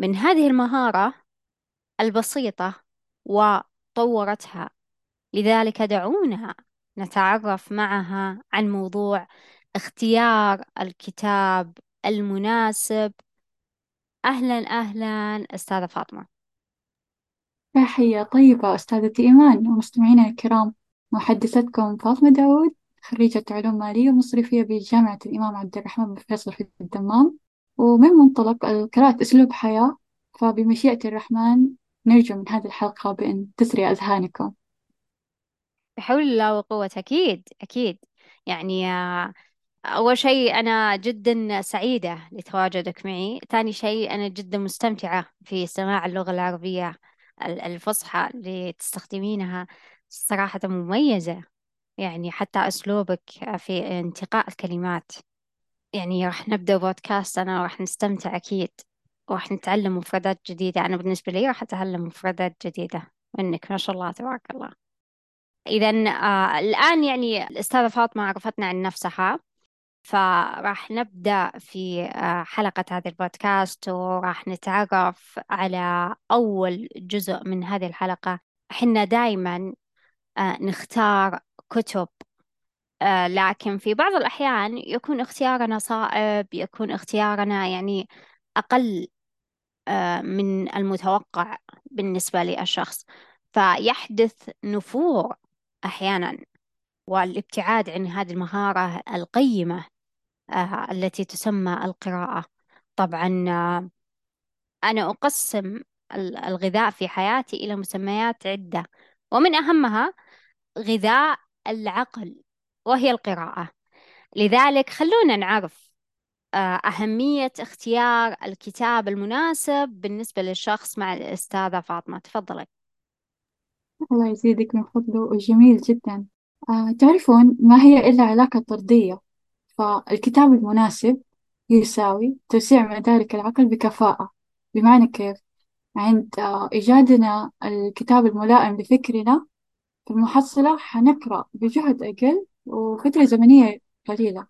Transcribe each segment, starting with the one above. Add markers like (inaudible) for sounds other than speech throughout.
من هذه المهارة البسيطة وطورتها. لذلك دعونا نتعرف معها عن موضوع اختيار الكتاب المناسب. أهلا أهلا أستاذة فاطمة. تحية طيبة أستاذتي إيمان ومستمعينا الكرام. محدثتكم فاطمة داود خريجة علوم مالية ومصرفية بجامعة الإمام عبد الرحمن بن فيصل في الدمام. ومن منطلق قراءة أسلوب حياة فبمشيئة الرحمن نرجو من هذه الحلقة بأن تسري أذهانكم. بحول الله وقوة أكيد أكيد. يعني آه، أول شيء أنا جدا سعيدة لتواجدك معي. ثاني شيء أنا جدا مستمتعة في سماع اللغة العربية الفصحى اللي تستخدمينها صراحة مميزة يعني حتى أسلوبك في انتقاء الكلمات. يعني راح نبدأ بودكاست أنا راح نستمتع أكيد. وراح نتعلم مفردات جديدة. أنا بالنسبة لي راح أتعلم مفردات جديدة. منك ما شاء الله تبارك الله. إذا آه الآن يعني الأستاذة فاطمة عرفتنا عن نفسها. فراح نبدأ في آه حلقة هذا البودكاست. وراح نتعرف على أول جزء من هذه الحلقة. حنا دائما آه نختار كتب لكن في بعض الأحيان يكون اختيارنا صائب يكون اختيارنا يعني أقل آه من المتوقع بالنسبة للشخص. فيحدث نفور أحيانا والابتعاد عن هذه المهارة القيمة آه التي تسمى القراءة. طبعا آه أنا أقسم الغذاء في حياتي إلى مسميات عدة ومن أهمها غذاء العقل. وهي القراءة. لذلك خلونا نعرف آه، أهمية اختيار الكتاب المناسب بالنسبة للشخص مع الأستاذة فاطمة. تفضلي. الله يزيدك من فضله وجميل جدا. آه تعرفون ما هي إلا علاقة طردية؟ فالكتاب المناسب يساوي توسيع مدارك العقل بكفاءة. بمعنى كيف؟ عند آه إيجادنا الكتاب الملائم لفكرنا في المحصلة حنقرأ بجهد أقل وفترة زمنية قليلة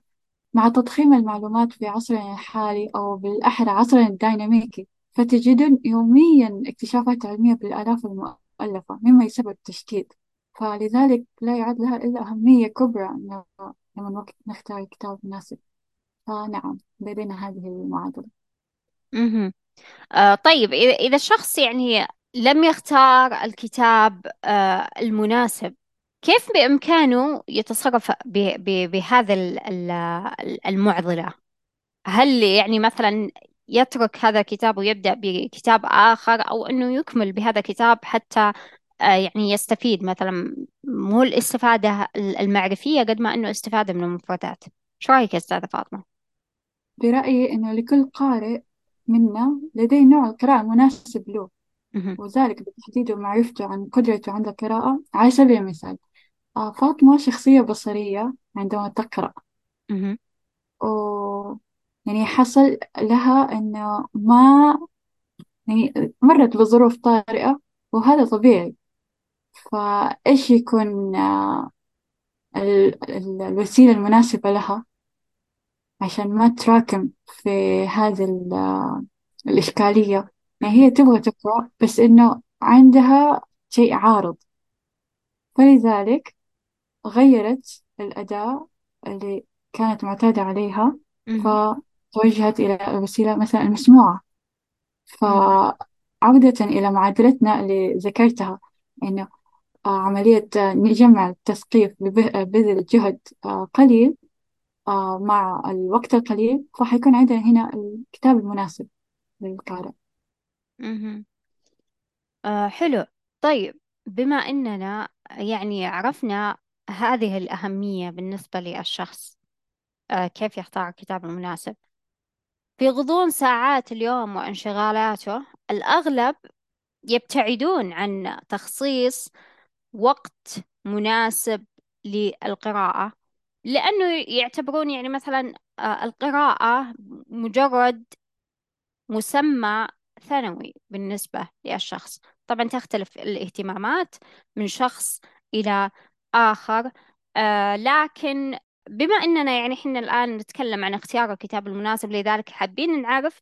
مع تضخيم المعلومات في عصرنا الحالي أو بالأحرى عصرنا الديناميكي فتجدون يوميا اكتشافات علمية بالآلاف المؤلفة مما يسبب التشتيت فلذلك لا يعد لها إلا أهمية كبرى لما نختار كتاب مناسب. فنعم لدينا هذه المعادلة. آه طيب إذا إذا الشخص يعني لم يختار الكتاب آه المناسب كيف بإمكانه يتصرف بهذا المعضلة؟ هل يعني مثلا يترك هذا الكتاب ويبدأ بكتاب آخر أو أنه يكمل بهذا الكتاب حتى آه، يعني يستفيد؟ مثلا مو الاستفادة المعرفية قد ما أنه استفادة من المفردات. شو رأيك أستاذة فاطمة؟ برأيي أنه لكل قارئ منا لديه نوع القراءة المناسب له. وذلك بالتحديد ومعرفته عن قدرته عند القراءة. على سبيل المثال آه فاطمة شخصية بصرية عندما تقرأ. و يعني حصل لها إنه ما يعني مرت بظروف طارئة وهذا طبيعي. فإيش يكون آه الوسيلة المناسبة لها عشان ما تراكم في هذه الإشكالية؟ يعني هي تبغى تقرأ بس إنه عندها شيء عارض. فلذلك غيرت الأداة اللي كانت معتادة عليها فتوجهت إلى الوسيلة مثلا المسموعة. فعودة إلى معادلتنا اللي ذكرتها إنه آه، عملية جمع التثقيف ببذل جهد آه، قليل آه، مع الوقت القليل فحيكون عندنا هنا الكتاب المناسب للقارئ. آه حلو. طيب بما أننا يعني عرفنا هذه الأهمية بالنسبة للشخص آه كيف يختار الكتاب المناسب؟ في غضون ساعات اليوم وانشغالاته الأغلب يبتعدون عن تخصيص وقت مناسب للقراءة لأنه يعتبرون يعني مثلا آه، القراءة مجرد مسمى ثانوي بالنسبة للشخص. طبعا تختلف الاهتمامات من شخص إلى آخر. آه لكن بما أننا يعني إحنا الآن نتكلم عن اختيار الكتاب المناسب لذلك حابين نعرف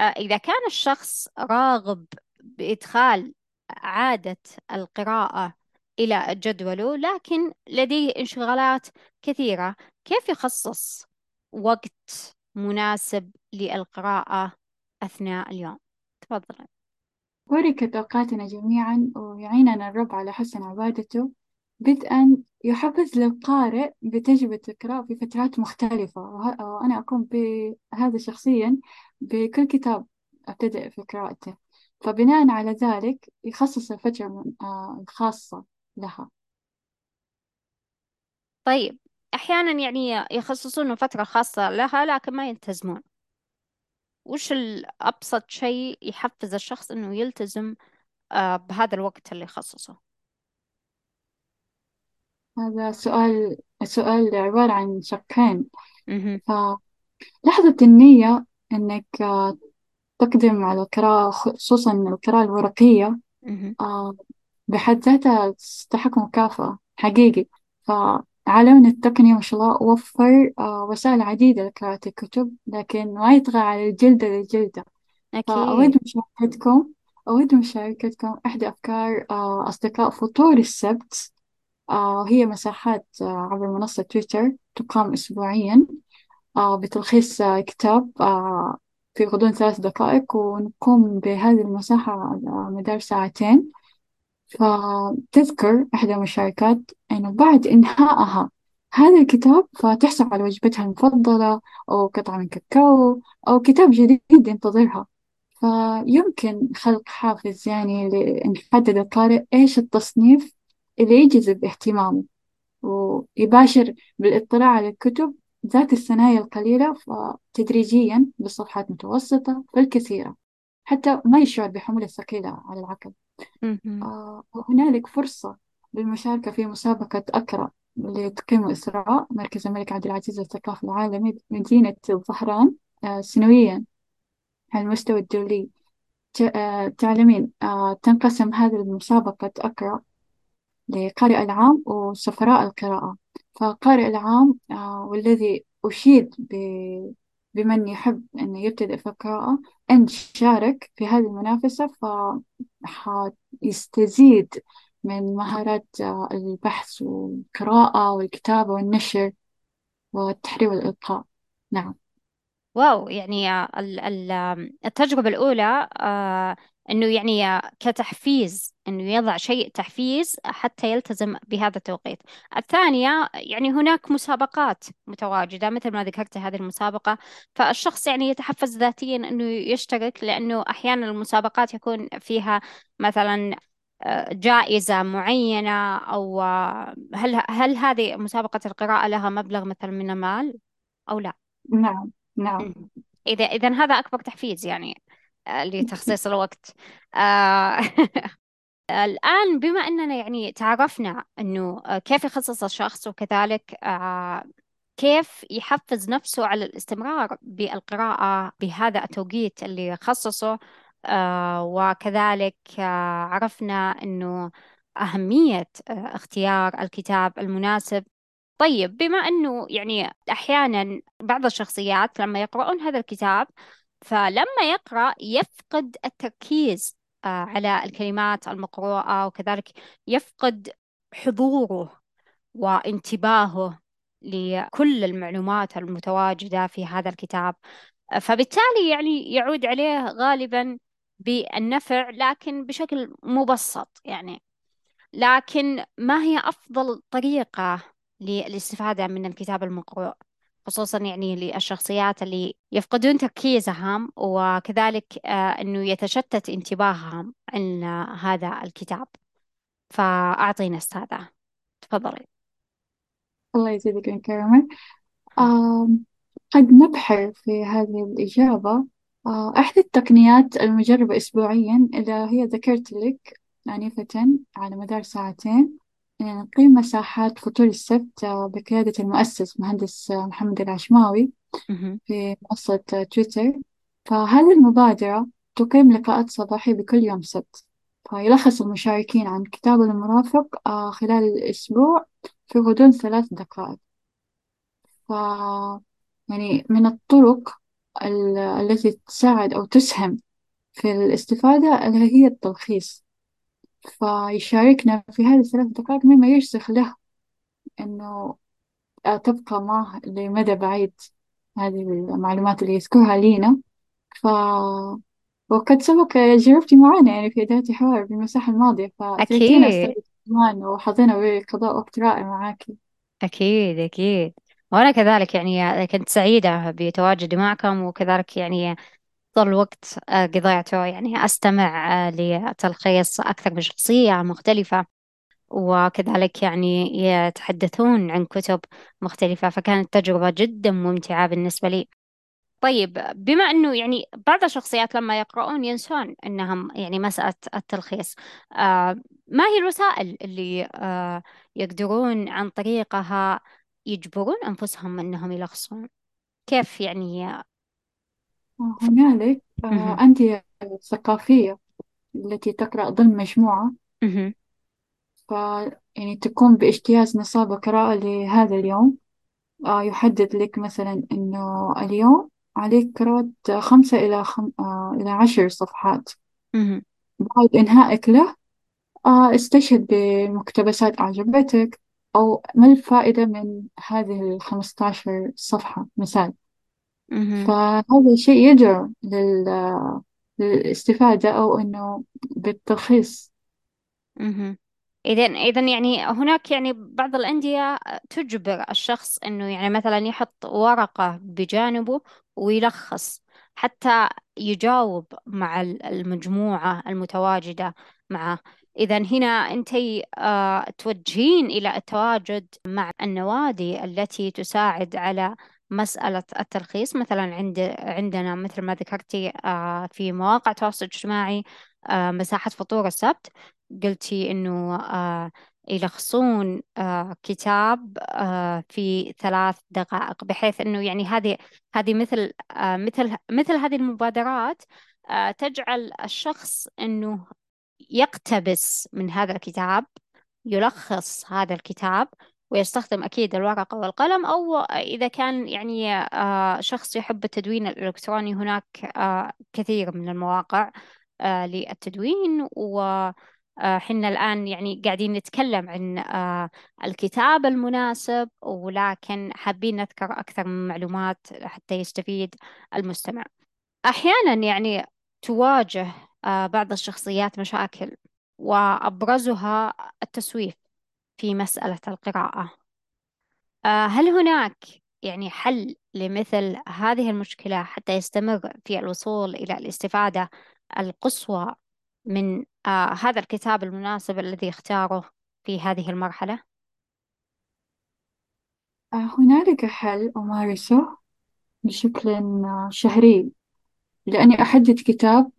آه إذا كان الشخص راغب بإدخال عادة القراءة إلى جدوله لكن لديه انشغالات كثيرة كيف يخصص وقت مناسب للقراءة أثناء اليوم؟ تفضل بركت أوقاتنا جميعا ويعيننا الرب على حسن عبادته. بدءا يحبذ للقارئ بتجربة القراءة في فترات مختلفة. وأنا أقوم بهذا شخصيا بكل كتاب أبتدأ في قراءته. فبناء على ذلك يخصص الفترة آه، الخاصة لها. طيب أحيانا يعني يخصصون فترة خاصة لها لكن ما يلتزمون. وش الأبسط شيء يحفز الشخص إنه يلتزم آه، بهذا الوقت اللي يخصصه؟ هذا سؤال سؤال عبارة عن شقين. مهم. فلحظة النية إنك آه، تقدم على القراءة خصوصا القراءة الورقية مهم. آه، بحد ذاتها تستحق مكافأة حقيقي. فعالمنا التقني ما شاء الله وفر آه، وسائل عديدة لقراءة الكتب لكن ما يطغى على الجلدة للجلدة. أكيد. فأود مشاركتكم أود مشاركتكم إحدى أفكار أصدقاء فطور السبت. آه، هي مساحات آه، عبر منصة تويتر تقام أسبوعيا. آه، بتلخيص كتاب في غضون ثلاث دقائق ونقوم بهذه المساحة على مدار ساعتين. فتذكر إحدى المشاركات أنه بعد إنهائها هذا الكتاب فتحصل على وجبتها المفضلة أو قطعة من كاكاو أو كتاب جديد ينتظرها. فيمكن خلق حافز يعني لأن يحدد القارئ إيش التصنيف اللي يجذب اهتمامه ويباشر بالاطلاع على الكتب ذات الثنايا القليلة فتدريجيا بصفحات متوسطة فالكثيرة حتى ما يشعر بحمولة ثقيلة على العقل. آه، وهنالك فرصة للمشاركة في مسابقة أقرأ اللي تقيم إسراء مركز الملك عبد العزيز للثقافة العالمي بمدينة الظهران. آه، سنويا على المستوى الدولي. آه، تعلمين آه، تنقسم هذه المسابقة أقرأ لقارئ العام وسفراء القراءة. فقارئ العام آه، والذي أشيد بمن يحب أن يبتدئ في القراءة أن شارك في هذه المنافسة فحيستزيد من مهارات آه، البحث والقراءة والكتابة والنشر والتحرير والإلقاء نعم. واو يعني آه، التجربة الأولى إنه يعني كتحفيز إنه يضع شيء تحفيز حتى يلتزم بهذا التوقيت الثانية يعني هناك مسابقات متواجدة مثل ما ذكرت هذه المسابقة فالشخص يعني يتحفز ذاتيا إنه يشترك لأنه أحيانا المسابقات يكون فيها مثلا آه، جائزة معينة أو آه، هل هل هذه مسابقة القراءة لها مبلغ مثلا من المال أو لا؟ نعم نعم. إذا إذا هذا أكبر تحفيز يعني لتخصيص الوقت. آه، (laughs) الآن بما أننا يعني تعرفنا أنه كيف يخصص الشخص وكذلك آه، كيف يحفز نفسه على الاستمرار بالقراءة بهذا التوقيت اللي خصصه آه، وكذلك عرفنا أنه أهمية اختيار الكتاب المناسب. طيب بما أنه يعني أحيانا بعض الشخصيات لما يقرؤون هذا الكتاب فلما يقرأ يفقد التركيز آه، على الكلمات المقروءة وكذلك يفقد حضوره وانتباهه لكل المعلومات المتواجدة في هذا الكتاب. فبالتالي يعني يعود عليه غالبا بالنفع لكن بشكل مبسط يعني. لكن ما هي أفضل طريقة للاستفادة من الكتاب المقروء؟ خصوصا يعني للشخصيات اللي يفقدون تركيزهم وكذلك آه، أنه يتشتت انتباههم عن آه، هذا الكتاب. فأعطينا أستاذة تفضلي. الله يزيدك من كرمك قد نبحر في هذه الإجابة. آه، إحدى التقنيات المجربة أسبوعيا إذا هي ذكرت لك آنفة على مدار ساعتين. نقيم مساحات فطور السبت آه، بقيادة المؤسس مهندس آه، محمد العشماوي مهم. في منصة آه، تويتر. فهذه المبادرة تقيم لقاءات صباحية بكل يوم سبت؟ فيلخص المشاركين عن كتاب المرافق آه، خلال الأسبوع في غضون ثلاث دقائق. ف يعني من الطرق ال- التي تساعد أو تسهم في الاستفادة اللي هي التلخيص. فيشاركنا في هذه الثلاث دقائق مما يرسخ له إنه تبقى معه لمدى بعيد هذه المعلومات اللي يذكرها لينا. ف وقد سبق جربتي معنا يعني في إدارة حوار في المساحة الماضية فتركتينا أكيد. أستاذ كمان وحظينا بقضاء وقت رائع معاكي أكيد أكيد. وأنا كذلك يعني كنت سعيدة بتواجدي معكم وكذلك يعني طول الوقت آه، قضيته يعني أستمع آه، لتلخيص أكثر من شخصية مختلفة. وكذلك يعني يتحدثون عن كتب مختلفة فكانت تجربة جدا ممتعة بالنسبة لي. طيب بما أنه يعني بعض الشخصيات لما يقرؤون ينسون أنهم يعني مسألة التلخيص آه ما هي الوسائل اللي يقدرون عن طريقها يجبرون أنفسهم أنهم يلخصون؟ كيف يعني هنالك آه، مهم. أندية ثقافية التي تقرأ ضمن مجموعة مهم. ف يعني تقوم بإجتياز نصاب قراءة لهذا اليوم آه يحدد لك مثلا إنه اليوم عليك قراءة خمسة إلى خم... آه إلى عشر صفحات مهم. بعد إنهائك له آه استشهد بمقتبسات أعجبتك أو ما الفائدة من هذه الخمسة عشر صفحة مثال مهم. فهذا شيء يدعو لل... للاستفادة أو إنه بالتلخيص مهم. إذا إذا يعني هناك يعني بعض الأندية تجبر الشخص إنه يعني مثلا يحط ورقة بجانبه ويلخص حتى يجاوب مع ال- المجموعة المتواجدة معه إذا هنا أنت آه، توجهين إلى التواجد مع النوادي التي تساعد على مسألة التلخيص. مثلا عند عندنا مثل ما ذكرتي آه، في مواقع التواصل الاجتماعي آه، مساحة فطور السبت. قلتي إنه آه يلخصون كتاب في ثلاث دقائق بحيث إنه يعني هذه هذه مثل مثل مثل هذه المبادرات تجعل الشخص إنه يقتبس من هذا الكتاب يلخص هذا الكتاب ويستخدم أكيد الورقة والقلم أو إذا كان يعني آه، شخص يحب التدوين الإلكتروني هناك آه، كثير من المواقع آه، للتدوين. وحنا الآن يعني قاعدين نتكلم عن الكتاب المناسب ولكن حابين نذكر أكثر من معلومات حتى يستفيد المستمع. أحيانا يعني تواجه بعض الشخصيات مشاكل وأبرزها التسويف. في مسألة القراءة. آه، هل هناك يعني حل لمثل هذه المشكلة حتى يستمر في الوصول إلى الاستفادة القصوى من آه، هذا الكتاب المناسب الذي اختاره في هذه المرحلة؟ آه هنالك حل أمارسه بشكل شهري. لأني أحدد كتاب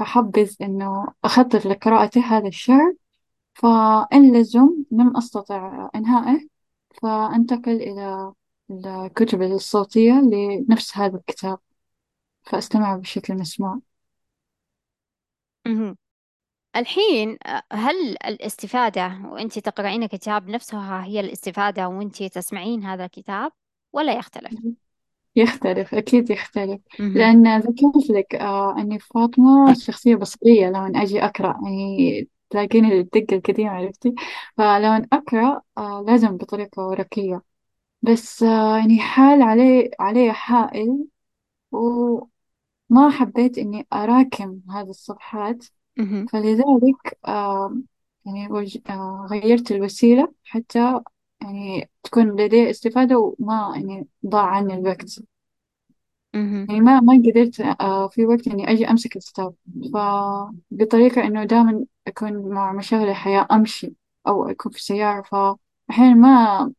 أحبذ إنه أخطط لقراءته هذا الشهر. فإن لزم لم أستطع إنهائه فأنتقل إلى الكتب الصوتية لنفس هذا الكتاب فأستمع بشكل مسموع مهم. الحين هل الاستفادة وأنت تقرأين كتاب نفسها هي الاستفادة وأنت تسمعين هذا الكتاب ولا يختلف؟ يختلف أكيد يختلف مهم. لأن ذكرت لك آه أني فاطمة شخصية بصرية لما أجي أقرأ يعني تلاقيني الدقة القديمة عرفتي؟ فلما أقرأ آه لازم بطريقة ورقية. بس آه يعني حال علي علي حائل وما حبيت إني أراكم هذه الصفحات. مهم. فلذلك آه يعني وج... آه غيرت الوسيلة حتى يعني تكون لدي استفادة وما يعني ضاع عني الوقت. مهم. يعني ما ما قدرت آه في وقت إني أجي أمسك الكتاب. فبطريقة إنه دائما أكون مع مشاغل الحياة أمشي أو أكون في السيارة فأحيانا ما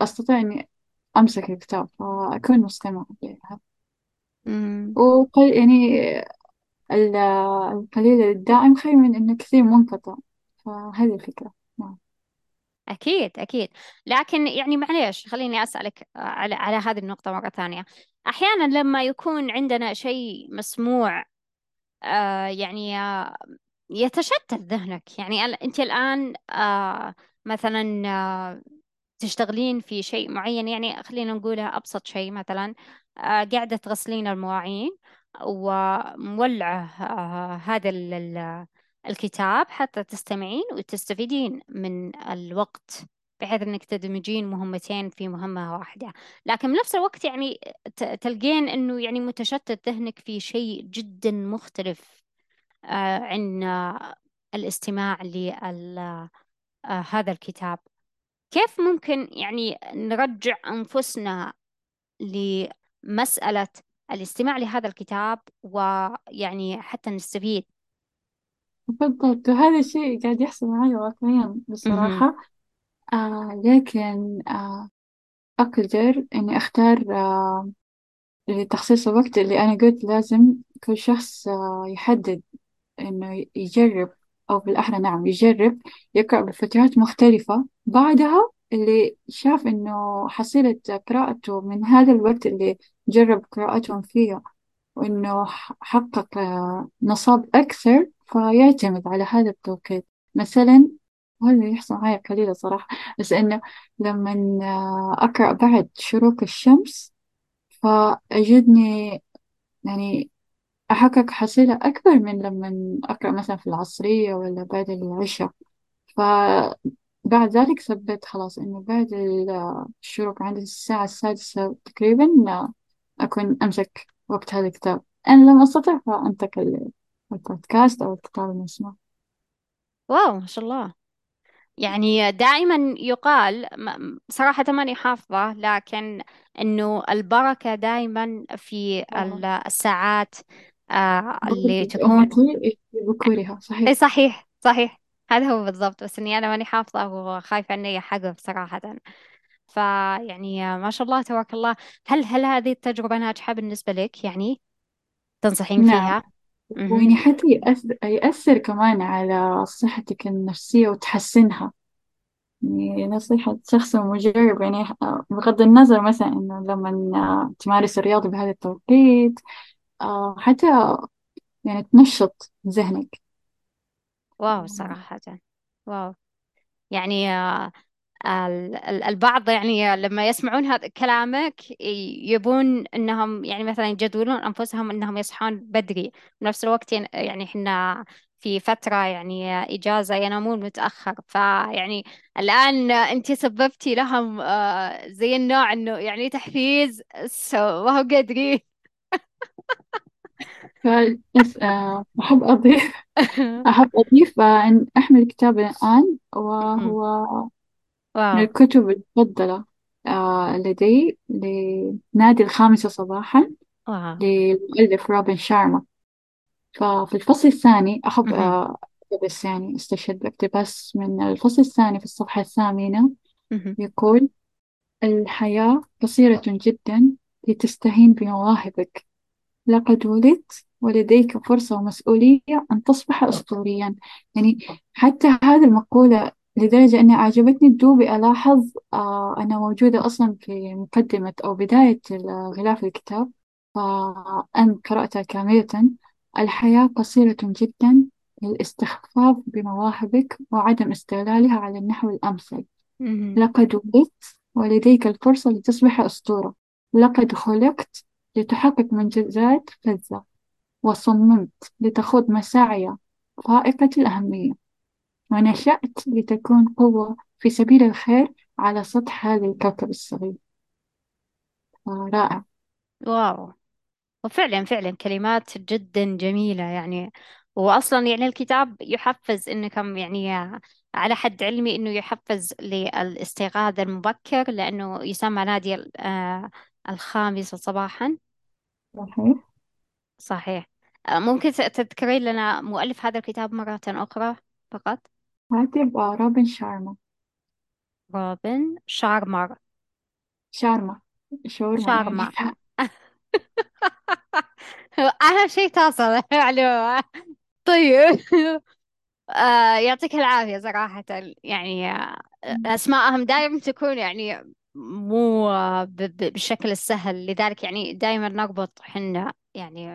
أستطيع إني أمسك الكتاب فأكون مستمعة لها. وقل يعني ال- القليل الدائم خير من إنه كثير منقطع. فهذه الفكرة. نعم. أكيد أكيد. لكن يعني معليش خليني أسألك على على هذه النقطة مرة ثانية. أحيانا لما يكون عندنا شيء مسموع آه يعني آه يتشتت ذهنك. يعني أنت الآن آه مثلا آه تشتغلين في شيء معين يعني خلينا نقولها أبسط شيء مثلا آه قاعدة تغسلين المواعين ومولعة هذا ال- ال- الكتاب حتى تستمعين وتستفيدين من الوقت بحيث إنك تدمجين مهمتين في مهمة واحدة. لكن بنفس الوقت يعني تلقين إنه يعني متشتت ذهنك في شيء جدا مختلف. عن آه، الاستماع لهذا الكتاب. كيف ممكن يعني نرجع أنفسنا لمسألة الاستماع لهذا الكتاب ويعني حتى نستفيد؟ بالضبط وهذا الشيء قاعد يحصل معي واقعيا. بصراحة. آه لكن آه أقدر إني أختار آه لتخصيص الوقت اللي أنا قلت لازم كل شخص آه يحدد إنه يجرب أو بالأحرى نعم يجرب يقرأ بفترات مختلفة. بعدها اللي شاف إنه حصيلة قراءته من هذا الوقت اللي جرب قراءتهم فيه وإنه حقق آه، نصاب أكثر فيعتمد على هذا التوقيت. مثلا وهذا يحصل معي قليلا صراحة بس إنه لما آه، أقرأ بعد شروق الشمس فأجدني يعني أحقق حصيلة أكبر من لما أقرأ مثلا في العصرية ولا بعد العشاء. فبعد ذلك ثبت خلاص إنه بعد ال- الشروق عند الساعة السادسة تقريبا أكون أمسك وقت هذا الكتاب. أنا لم أستطع فأنتقل البودكاست أو الكتاب المسموع واو ما شاء الله. يعني دائما يقال م- صراحة ماني حافظة لكن إنه البركة دائما في ال-. الساعات آه، اللي تكون أمتي ببكورها اي صحيح. صحيح صحيح. هذا هو بالضبط بس إني أنا ماني حافظة وخايفة إني أحقق صراحة. فيعني ما شاء الله تبارك الله. هل هل هذه التجربة ناجحة بالنسبة لك؟ يعني تنصحين نعم. فيها؟ أها ويعني حتى يأثر, يأثر كمان على صحتك النفسية وتحسنها. يعني نصيحة شخص مجرب يعني بغض النظر مثلا إنه لما تمارس الرياضة بهذا التوقيت آه، حتى يعني تنشط ذهنك. واو صراحة. واو. يعني آه، ال- ال- البعض يعني لما يسمعون هذا كلامك ي- يبون إنهم يعني مثلا يجدولون أنفسهم إنهم يصحون بدري. بنفس الوقت ين- يعني إحنا في فترة يعني إجازة ينامون متأخر. فيعني الآن أنت سببتي لهم آه، زي النوع إنه يعني تحفيز سو ما هو قادرين. فبس آه، أحب أضيف (laughs) أحب أضيف آه، أن أحمل كتاب الآن. وهو من واو الكتب المفضلة آه، لدي لنادي الخامسة صباحا واو للمؤلف روبن شارما ففي الفصل الثاني أحب. آه، بس يعني استشهد باقتباس من الفصل الثاني في الصفحة الثامنة. يقول الحياة قصيرة جدا لتستهين بمواهبك. لقد ولدت ولديك فرصة ومسؤولية أن تصبح أسطوريا. يعني حتى هذه المقولة لدرجة أنها أعجبتني. دوبي ألاحظ آه أنا موجودة أصلا في مقدمة أو بداية غلاف الكتاب. فأنا قرأتها كاملة الحياة قصيرة جدا للاستخفاف بمواهبك وعدم استغلالها على النحو الأمثل. لقد ولدت ولديك الفرصة لتصبح أسطورة. لقد خلقت لتحقق منجزات فذة وصممت لتخوض مساعي فائقة الأهمية ونشأت لتكون قوة في سبيل الخير على سطح هذا الكوكب الصغير. رائع. واو. وفعلا فعلا كلمات جدا جميلة يعني. وأصلا يعني الكتاب يحفز إنكم يعني على حد علمي إنه يحفز للاستيقاظ المبكر لأنه يسمى نادي آه، الخامسة صباحا. صحيح. صحيح. آه، ممكن ت- تذكرين لنا مؤلف هذا الكتاب مرة أخرى فقط؟ كاتب روبن شارما. روبن شارمر شارما. شاورما يعني شارما. (laughs) (laughs) أهم شيء توصل (laughs) المعلومة. طيب. آه يعطيك العافية صراحة. يعني آه، أسماءهم دائما تكون يعني مو بالشكل السهل لذلك يعني دائما نربط حنا يعني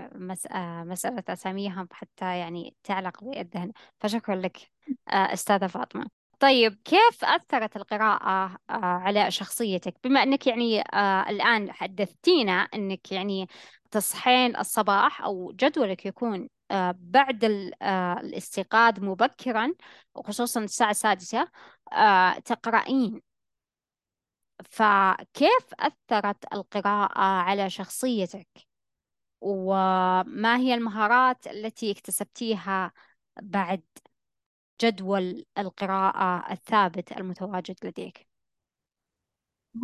آه مسألة أساميهم حتى يعني تعلق بالذهن. فشكرا لك آه أستاذة فاطمة. طيب كيف أثرت القراءة آه على شخصيتك؟ بما أنك يعني الآن حدثتينا أنك يعني تصحين الصباح أو جدولك يكون بعد ال- الاستيقاظ مبكرا وخصوصا الساعة السادسة تقرأين. فكيف أثرت القراءة على شخصيتك؟ وما هي المهارات التي اكتسبتيها بعد جدول القراءة الثابت المتواجد لديك؟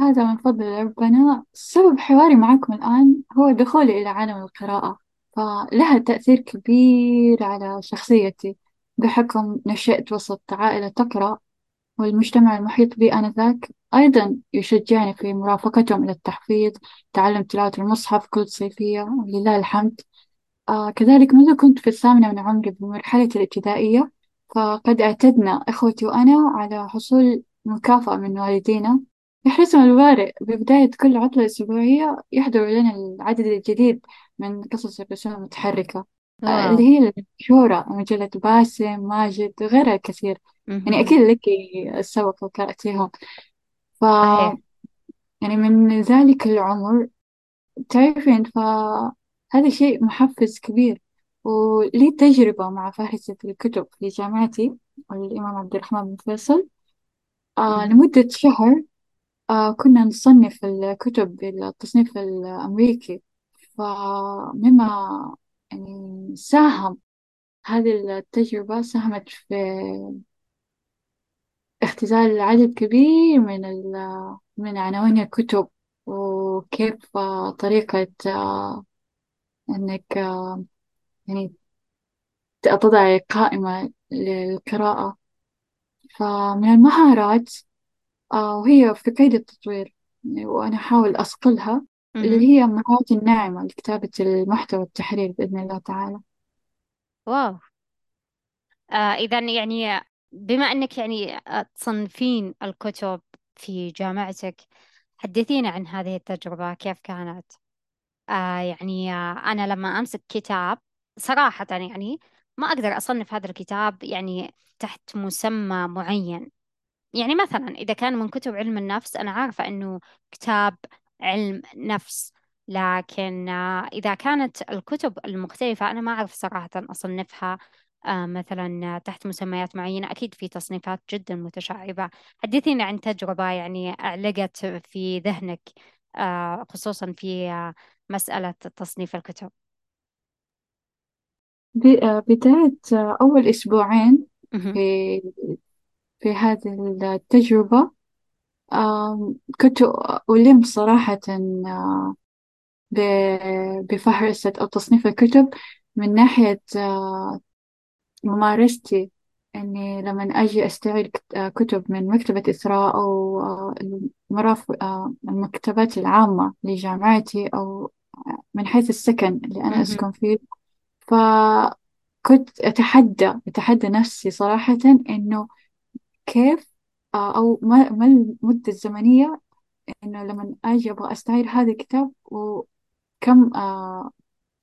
هذا من فضل ربنا. سبب حواري معكم الآن هو دخولي إلى عالم القراءة فلها تأثير كبير على شخصيتي. بحكم نشأت وسط عائلة تقرأ والمجتمع المحيط بي آنذاك أيضا يشجعني في مرافقتهم إلى التحفيظ تعلم تلاوة المصحف كل صيفية ولله الحمد. آه كذلك منذ كنت في الثامنة من عمري بمرحلة الابتدائية فقد اعتدنا إخوتي وأنا على حصول مكافأة من والدينا. يحرصنا البارئ ببداية كل عطلة أسبوعية يحضر لنا العدد الجديد من قصص الرسوم المتحركة آه اللي هي المشهورة مجلة باسم ماجد وغيرها الكثير يعني. أكيد لك السبق وقرأتيهم ف صحيح. يعني من ذلك العمر تعرفين فهذا شيء محفز كبير. ولي تجربة مع فهرسة الكتب في جامعتي الإمام عبد الرحمن بن فيصل. آه. لمدة شهر آه كنا نصنف الكتب بالتصنيف الأمريكي. فمما يعني ساهم هذه التجربة ساهمت في اختزال عدد كبير من ال من عناوين الكتب وكيف طريقة إنك يعني تضع قائمة للقراءة. فمن المهارات وهي في قيد التطوير وأنا أحاول أصقلها اللي. هي المهارات الناعمة لكتابة المحتوى والتحرير بإذن الله تعالى. واو. آه إذا يعني بما أنك يعني آه، تصنفين الكتب في جامعتك حدثينا عن هذه التجربة كيف كانت؟ آه يعني آه أنا لما أمسك كتاب صراحة يعني ما أقدر أصنف هذا الكتاب يعني تحت مسمى معين يعني مثلا إذا كان من كتب علم النفس أنا عارفة أنه كتاب علم نفس لكن آه، إذا كانت الكتب المختلفة أنا ما أعرف صراحة أصنفها مثلا تحت مسميات معينة أكيد في تصنيفات جدا متشعبة حدثينا عن تجربة يعني أعلقت في ذهنك آه، خصوصا في آه، مسألة تصنيف الكتب آه، بداية آه، أول أسبوعين مهم. في في هذه التجربة كنت ألم صراحة آه، بفهرسة أو تصنيف الكتب من ناحية آه، ممارستي إني لما أجي أستعير آه، كتب من مكتبة إسراء أو آه، المرافق آه، المكتبات العامة لجامعتي أو من حيث السكن اللي أنا. أسكن فيه فكنت أتحدى أتحدى نفسي صراحة إنه كيف أو ما ما المدة الزمنية إنه لما أجي أبغى أستعير هذا الكتاب وكم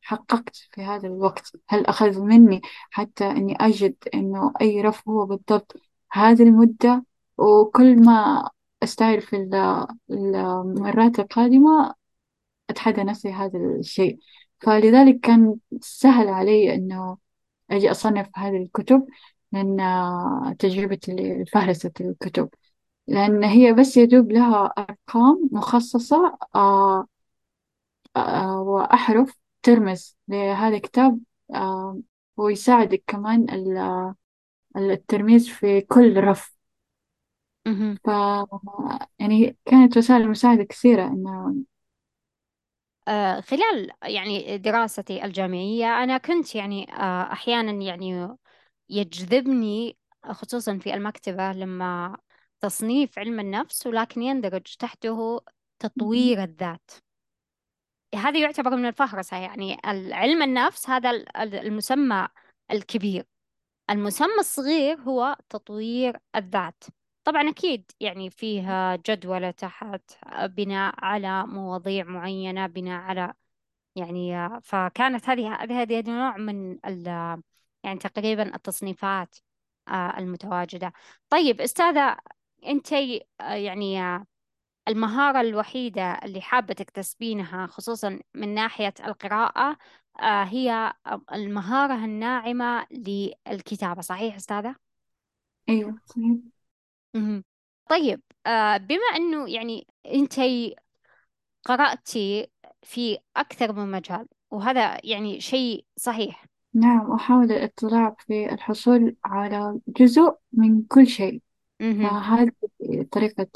حققت في هذا الوقت؟ هل أخذ مني حتى إني أجد إنه أي رف هو بالضبط هذه المدة؟ وكل ما أستعير في ال- المرات القادمة أتحدى نفسي هذا الشيء. فلذلك كان سهل علي إنه أجي أصنف هذه الكتب من تجربة فهرسة الكتب. لأن هي بس يدوب لها أرقام مخصصة آه، آه، وأحرف ترمز لهذا الكتاب آه، ويساعدك كمان ال- الترميز في كل رف. مهم. ف يعني كانت وسائل المساعدة كثيرة إنه آه، خلال يعني دراستي الجامعية أنا كنت يعني آه، أحيانا يعني يجذبني خصوصا في المكتبة لما تصنيف علم النفس ولكن يندرج تحته تطوير الذات. هذا يعتبر من الفهرسة يعني علم النفس هذا ال- ال- المسمى الكبير. المسمى الصغير هو تطوير الذات. طبعا أكيد يعني فيها جدولة تحت بناء على مواضيع معينة بناء على يعني آه، فكانت هذه هذه هذه نوع من ال يعني تقريبا التصنيفات آه، المتواجدة. طيب أستاذة أنت يعني آه، المهارة الوحيدة اللي حابة تكتسبينها خصوصا من ناحية القراءة آه، هي المهارة الناعمة للكتابة صحيح أستاذة؟ أيوة صحيح. طيب آه، بما أنه يعني أنت قرأتي في أكثر من مجال وهذا يعني شيء صحيح نعم أحاول الاطلاع في الحصول على جزء من كل شيء مهم. فهذه طريقة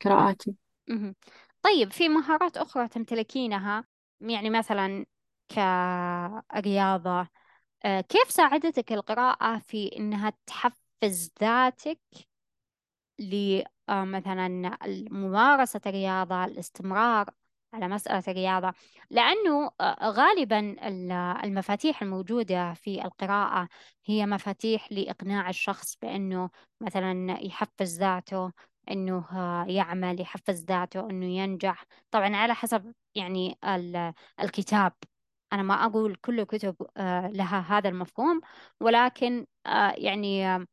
قراءاتي طيب في مهارات أخرى تمتلكينها؟ يعني مثلا كرياضة آه، كيف ساعدتك القراءة في إنها تحفز ذاتك لمثلا ممارسة الرياضة الاستمرار على مسألة الرياضة لأنه آه، غالبا ال- المفاتيح الموجودة في القراءة هي مفاتيح لإقناع الشخص بأنه مثلا يحفز ذاته. آه، يعمل يحفز ذاته أنه ينجح. طبعا على حسب يعني ال- الكتاب. أنا ما أقول كل كتب آه، لها هذا المفهوم ولكن آه، يعني آه،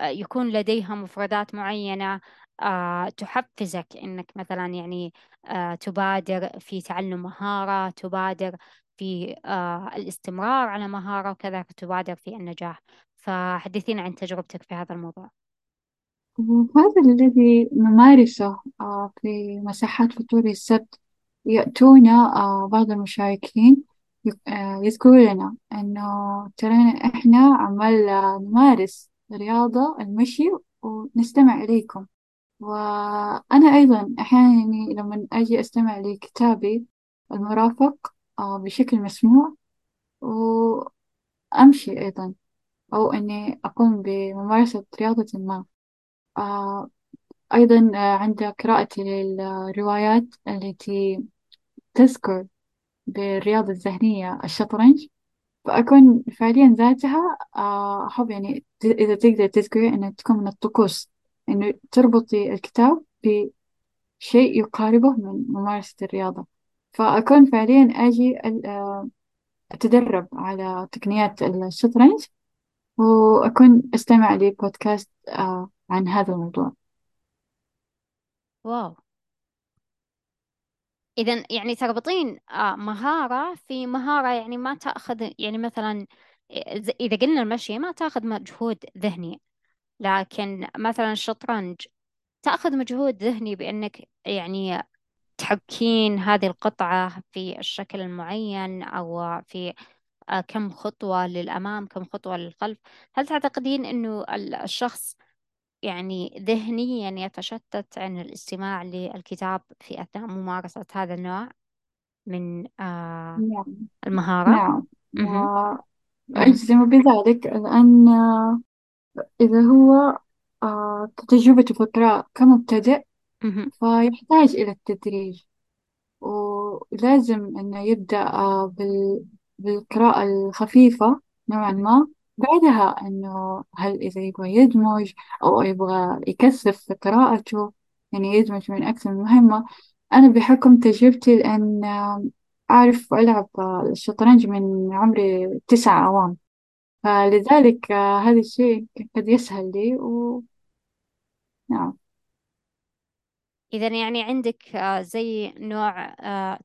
يكون لديها مفردات معينة تحفزك إنك مثلا يعني تبادر في تعلم مهارة تبادر في الاستمرار على مهارة وكذلك تبادر في النجاح. فحدثينا عن تجربتك في هذا الموضوع. وهذا الذي نمارسه آه، في مساحات فطور السبت يأتون آه، بعض المشاركين آه، يذكرون لنا أنه ترانا إحنا عمال نمارس رياضة المشي ونستمع إليكم. وأنا أيضا أحيانا يعني لما أجي أستمع لكتابي المرافق بشكل مسموع وأمشي أيضا أو أني أقوم بممارسة رياضة ما. آه، أيضا آه، عند قراءتي للروايات التي تذكر بالرياضة الذهنية الشطرنج فأكون فعليا ذاتها آه، أحب يعني إذا تقدر تذكري أنها تكون من الطقوس إنه تربطي الكتاب بشيء يقاربه من ممارسة الرياضة. فأكون فعليا أجي أتدرب على تقنيات الشطرنج وأكون أستمع لبودكاست آه، عن هذا الموضوع. واو. إذا يعني تربطين آه، مهارة في مهارة يعني ما تأخذ يعني مثلا إذا قلنا المشي ما تأخذ مجهود ذهني لكن مثلا الشطرنج تأخذ مجهود ذهني بأنك يعني تحكين هذه القطعة في الشكل المعين أو في كم خطوة للأمام كم خطوة للخلف هل تعتقدين أنه ال- الشخص يعني ذهنيا يتشتت عن الاستماع للكتاب في أثناء ممارسة هذا النوع من آه، نعم المهارة؟ نعم. وأجزم بذلك لأن إذا هو آه، تجربته القراءة كمبتدئ. فيحتاج إلى التدريج ولازم إنه يبدأ آه، بال... بالقراءة الخفيفة نوعا ما. بعدها إنه هل إذا يبغى يدمج أو يبغى يكثف في قراءته يعني يدمج من أكثر من مهمة. أنا بحكم تجربتي لأن أعرف ألعب الشطرنج من عمري تسعة أعوام فلذلك هذا الشيء قد يسهل لي ونعم إذا يعني عندك زي نوع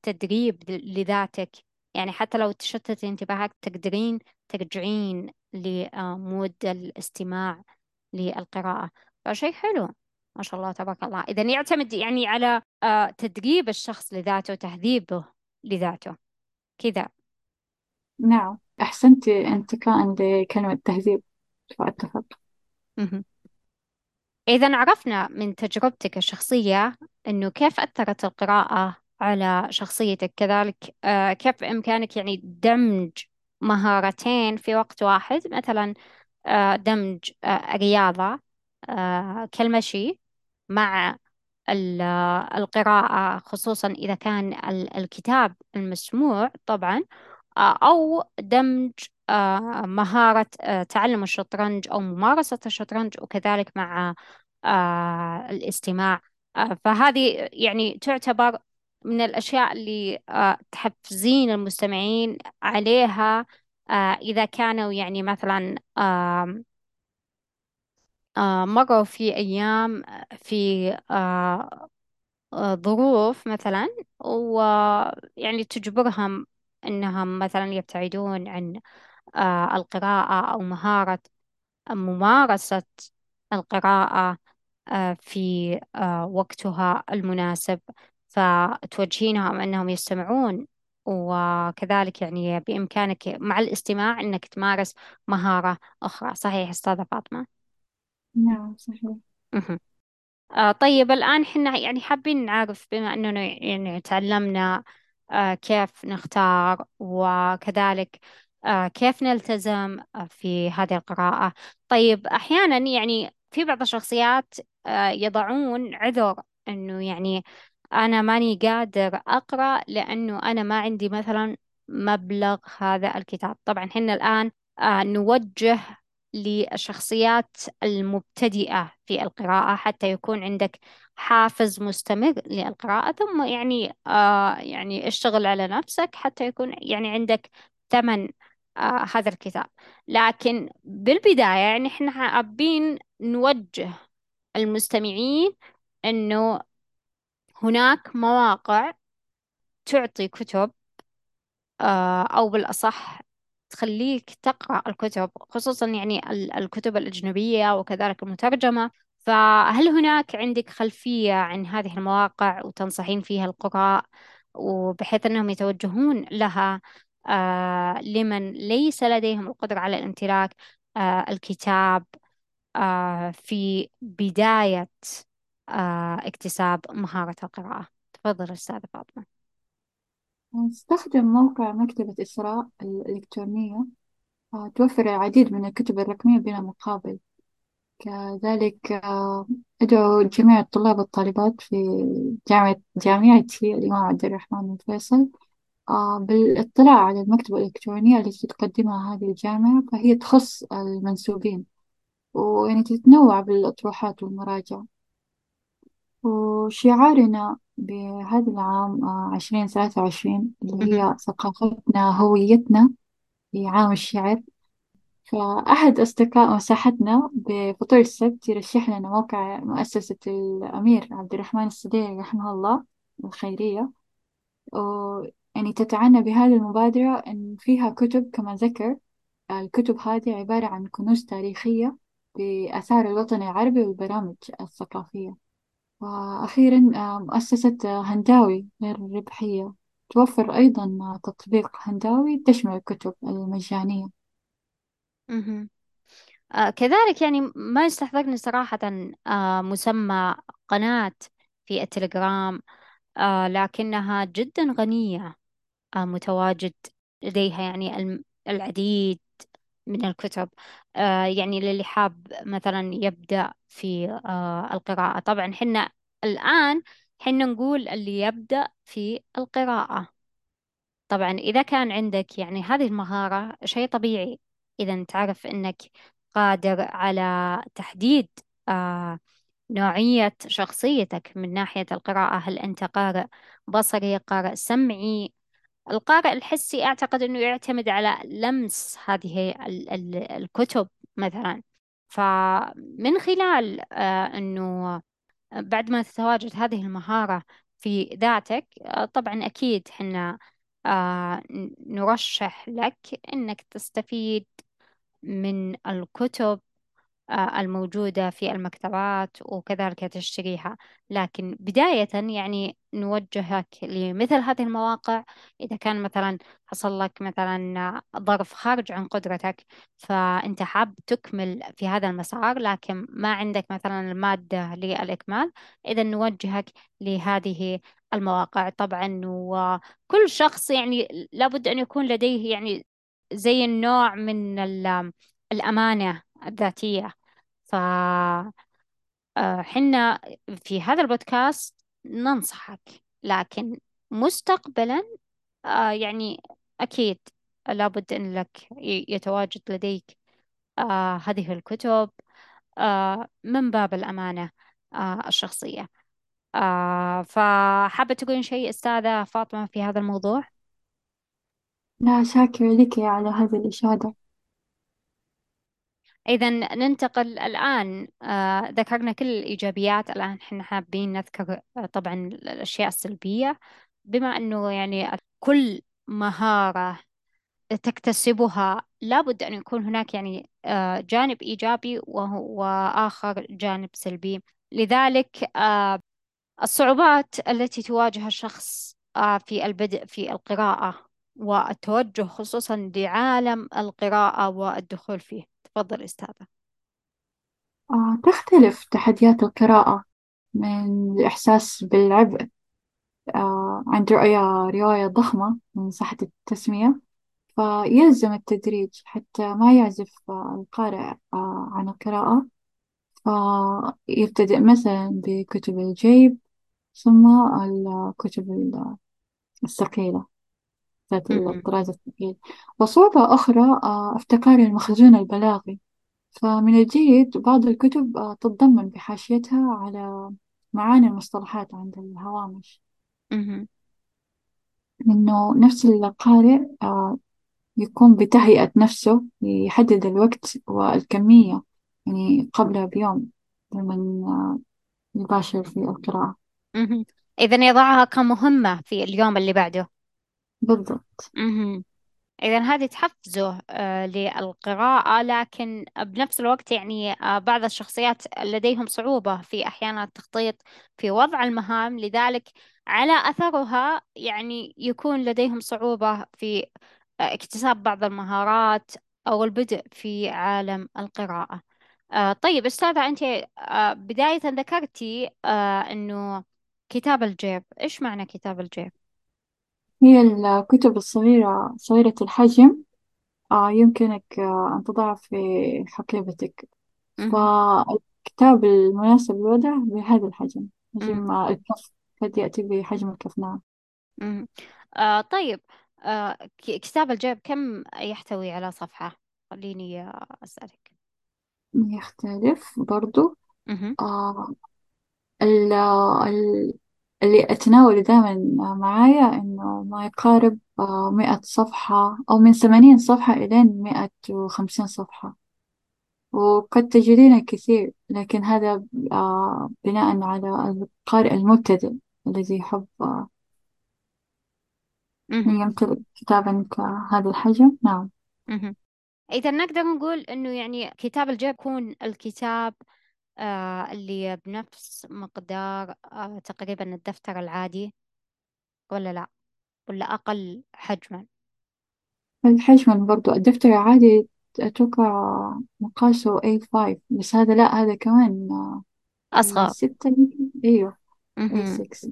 تدريب لذاتك. يعني حتى لو تشتت انتباهك تقدرين ترجعين لمود الاستماع للقراءة. فشيء حلو ما شاء الله تبارك الله. إذا يعتمد يعني على آه، تدريب الشخص لذاته وتهذيبه لذاته. كذا. نعم. أحسنت انتقاء لكلمة تهذيب. فأتفق. إذا عرفنا من تجربتك الشخصية إنه كيف أثرت القراءة على شخصيتك. كذلك آه، كيف بإمكانك يعني دمج مهارتين في وقت واحد؟ مثلا آه، دمج آه، رياضة آه، كالمشي مع ال- القراءة خصوصا إذا كان ال- الكتاب المسموع طبعا أو دمج مهارة تعلم الشطرنج أو ممارسة الشطرنج وكذلك مع الاستماع. فهذه يعني تعتبر من الأشياء اللي آه، تحفزين المستمعين عليها آه، إذا كانوا يعني مثلا آه، مروا في أيام في ظروف مثلا ويعني تجبرهم أنهم مثلا يبتعدون عن القراءة أو مهارة ممارسة القراءة في وقتها المناسب. فتوجهينهم أنهم يستمعون وكذلك يعني بإمكانك مع الاستماع أنك تمارس مهارة أخرى. صحيح أستاذة فاطمة؟ نعم صحيح. آه طيب الآن حنا يعني حابين نعرف بما أننا يعني تعلمنا آه كيف نختار وكذلك آه كيف نلتزم آه في هذه القراءة. طيب أحيانا يعني في بعض الشخصيات آه يضعون عذر أنه يعني أنا ماني قادر أقرأ لأنه أنا ما عندي مثلا مبلغ هذا الكتاب. طبعا حنا الآن آه نوجه للشخصيات المبتدئة في القراءة حتى يكون عندك حافز مستمر للقراءة ثم يعني آه يعني اشتغل على نفسك حتى يكون يعني عندك ثمن آه هذا الكتاب. لكن بالبداية يعني إحنا حابين نوجه المستمعين إنه هناك مواقع تعطي كتب آه، أو بالأصح تخليك تقرأ الكتب خصوصا يعني ال- الكتب الأجنبية وكذلك المترجمة. فهل هناك عندك خلفية عن هذه المواقع وتنصحين فيها القراء وبحيث أنهم يتوجهون لها؟ آه، لمن ليس لديهم القدرة على الامتلاك؟ آه، الكتاب في بداية اكتساب مهارة القراءة. تفضل أستاذة فاطمة. نستخدم موقع مكتبة إسراء الإلكترونية آه، توفر العديد من الكتب الرقمية بلا مقابل. كذلك آه، أدعو جميع الطلاب والطالبات في جامعة جامعتي الإمام عبد الرحمن بن فيصل آه، بالاطلاع على المكتبة الإلكترونية التي تقدمها هذه الجامعة فهي تخص المنسوبين ويعني تتنوع بالأطروحات والمراجع. وشعارنا بهذا العام عشرين ثلاثة وعشرين اللي مهم. هي ثقافتنا هويتنا في عام الشعر. فأحد أصدقاء مساحتنا بفطور السبت يرشح لنا موقع مؤسسة الأمير عبد الرحمن الصديقي رحمه الله الخيرية. ويعني تتعنى بهذه المبادرة إن فيها كتب كما ذكر الكتب هذه عبارة عن كنوز تاريخية بآثار الوطن العربي والبرامج الثقافية. وأخيرا آه، مؤسسة آه، هنداوي غير الربحية توفر أيضا آه، تطبيق هنداوي تشمل الكتب المجانية. كذلك يعني ما يستحضرني صراحة مسمى قناة في التليجرام لكنها جدا غنية متواجد لديها يعني العديد من الكتب. آه، يعني للي حاب مثلا يبدأ في آه، القراءة. طبعا حنا الآن حنا نقول اللي يبدأ في القراءة. طبعا إذا كان عندك يعني هذه المهارة شيء طبيعي. إذا تعرف أنك قادر على تحديد آه نوعية شخصيتك من ناحية القراءة. هل أنت قارئ بصري قارئ سمعي القارئ الحسي أعتقد أنه يعتمد على لمس هذه ال ال الكتب مثلا. فمن خلال آه أنه بعد ما تتواجد هذه المهارة في ذاتك آه، طبعا أكيد حنا آه، نرشح لك أنك تستفيد من الكتب الموجودة في المكتبات وكذلك تشتريها. لكن بداية يعني نوجهك لمثل هذه المواقع. إذا كان مثلا حصل لك مثلا ظرف خارج عن قدرتك فأنت حاب تكمل في هذا المسار لكن ما عندك مثلا المادة للإكمال إذا نوجهك لهذه المواقع. طبعا وكل شخص يعني لابد أن يكون لديه يعني زي النوع من ال- الأمانة الذاتية. ف آه، حنا في هذا البودكاست ننصحك لكن مستقبلا آه، يعني أكيد لابد أن لك يتواجد لديك آه، هذه الكتب من باب الأمانة الشخصية فحابة تقولين شيء أستاذة فاطمة في هذا الموضوع؟ لا شاكرة لك على هذه الإشادة إذا ننتقل الآن آه، ذكرنا كل الإيجابيات. الآن إحنا حابين نذكر آه، طبعا الأشياء السلبية. بما أنه يعني كل مهارة تكتسبها لابد أن يكون هناك يعني آه، جانب إيجابي وآخر جانب سلبي. لذلك الصعوبات التي تواجه الشخص في البدء في القراءة والتوجه خصوصا لعالم القراءة والدخول فيه. تفضل أستاذة. آه تختلف تحديات القراءة من الإحساس بالعبء آه عند رؤية رواية ضخمة من صحة التسمية فيلزم التدريج حتى ما يعزف آه، القارئ عن القراءة. فيبتدئ مثلا بكتب الجيب ثم الكتب الثقيلة ذات. الطراز الثقيل وصعوبة أخرى آه، افتكار المخزون البلاغي فمن الجيد بعض الكتب آه، تتضمن بحاشيتها على معاني المصطلحات عند الهوامش مهم. إنه نفس القارئ آه، يقوم بتهيئة نفسه يحدد الوقت والكمية يعني قبل بيوم لمن آه، يباشر في القراءة مهم. إذا يضعها كمهمة في اليوم اللي بعده بالضبط. إذا هذه تحفزه آه، للقراءة لكن بنفس الوقت يعني آه، بعض الشخصيات لديهم صعوبة في أحيانا التخطيط في وضع المهام لذلك على أثرها يعني يكون لديهم صعوبة في آه، اكتساب بعض المهارات أو البدء في عالم القراءة آه، طيب أستاذة أنت آه، بداية ذكرتي آه، أنه كتاب الجيب إيش معنى كتاب الجيب؟ هي الكتب الصغيرة صغيرة الحجم آه يمكنك آه أن تضعه في حقيبتك مهم. فالكتاب المناسب للوضع بهذا الحجم مهم. حجم آه، الكف قد يأتي بحجم الكف نعم. آه طيب آه ك- كتاب الجيب كم يحتوي على صفحة؟ خليني آه أسألك يختلف برضو مهم. آه ال ال اللي أتناوله دائما معايا إنه ما يقارب آه مئة صفحة أو من ثمانين صفحة إلى مئة وخمسين صفحة وقد تجدين الكثير لكن هذا آه بناء على القارئ المبتدئ الذي يحب آه مهم. يمتلك كتابا كهذا الحجم نعم مهم. إذا نقدر نقول إنه يعني كتاب الجيب يكون الكتاب آه اللي بنفس مقدار آه تقريبا الدفتر العادي ولا لا؟ ولا أقل حجما؟ الحجم برضو الدفتر العادي أتوقع مقاسه A5 بس هذا لا هذا كمان آه، أصغر A6 يمكن أيوه مهم. A6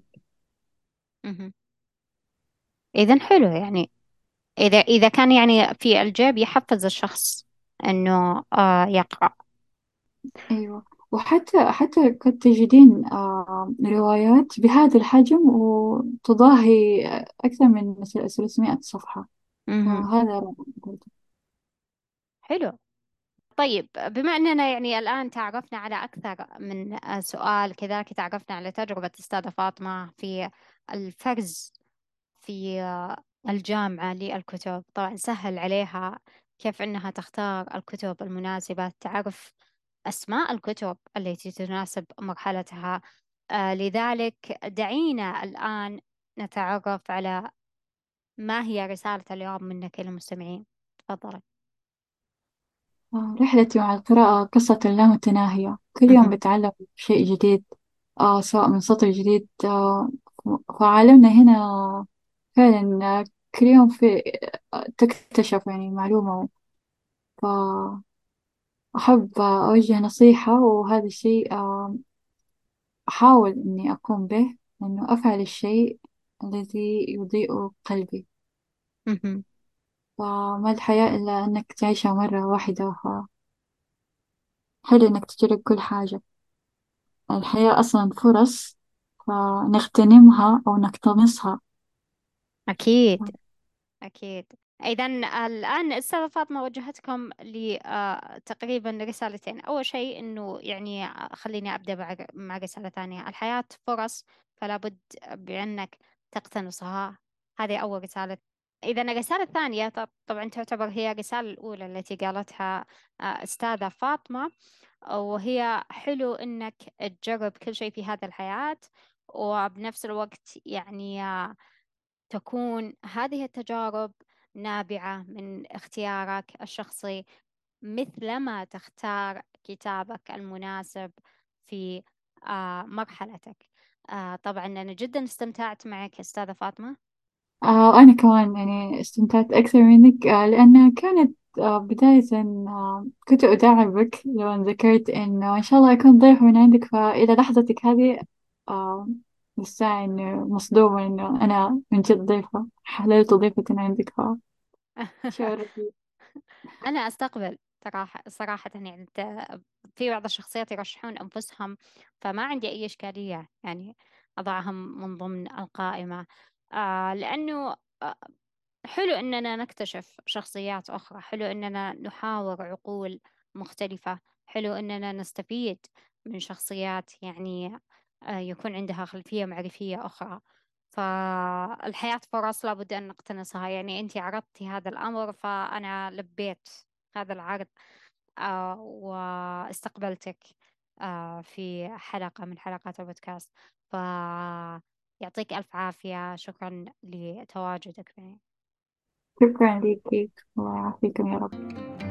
مهم. إذا حلو يعني إذا إذا كان يعني في الجيب يحفز الشخص إنه آه يقرأ أيوه وحتى حتى قد تجدين آه، روايات بهذا الحجم وتضاهي أكثر من مثل 300 صفحة مهم. فهذا رائع برضو. حلو طيب بما أننا يعني الآن تعرفنا على أكثر من سؤال كذلك تعرفنا على تجربة الأستاذة فاطمة في الفرز في الجامعة للكتب طبعا سهل عليها كيف أنها تختار الكتب المناسبة تعرف أسماء الكتب التي تناسب مرحلتها. آه لذلك دعينا الآن نتعرف على ما هي رسالة اليوم منك للمستمعين تفضلي. آه، رحلتي مع القراءة قصة لا متناهية. كل يوم. بتعلم شيء جديد آه سواء من سطر جديد آه فعالمنا هنا فعلا آه، كل يوم في تكتشف يعني معلومة. فأحب آه، أوجه نصيحة وهذا الشيء آه، أحاول إني أقوم به إنه أفعل الشيء الذي يضيء قلبي. مهم. فما الحياة إلا أنك تعيشها مرة واحدة فحلو إنك تجرب كل حاجة. الحياة أصلا فرص فنغتنمها أو نقتنصها أكيد. أكيد. إذا الآن أستاذة فاطمة وجهتكم لي آه، رسالتين. أول شيء أنه يعني آه، خليني أبدأ مع رسالة ثانية. الحياة فرص فلا بد بأنك تقتنصها. هذه أول رسالة. إذا الرسالة الثانية طبعا تعتبر هي الرسالة الأولى التي قالتها آه، أستاذة فاطمة. وهي حلو إنك تجرب كل شيء في هذه الحياة. وبنفس الوقت يعني تكون هذه التجارب نابعة من اختيارك الشخصي مثلما تختار كتابك المناسب في آه، مرحلتك. آه، طبعا أنا جدا استمتعت معك أستاذة فاطمة. آه وأنا كمان يعني استمتعت أكثر منك لأنها كانت بداية كنت أداعبك لما ذكرت إنه إن شاء الله أكون ضيف من عندك فإلى لحظتك هذه لسه إنه مصدومة إنه أنا من جد ضيفة حللت ضيفة عندك (laughs) رهيب. أنا أستقبل صراحة صراحة يعني أنت- في بعض الشخصيات يرشحون أنفسهم فما عندي أي إشكالية يعني أضعهم من ضمن القائمة. آه لأنه آه، حلو إننا نكتشف شخصيات أخرى حلو إننا نحاور عقول مختلفة حلو إننا نستفيد من شخصيات يعني يكون عندها خلفية معرفية أخرى. فالحياة فرص لابد أن نقتنصها. يعني أنت عرضتي هذا الأمر فأنا لبيت هذا العرض آه، واستقبلتك آه، في حلقة من حلقات البودكاست. فيعطيك ألف عافية. شكرا لتواجدك معي. شكرا ليكي الله يعافيكم يا رب.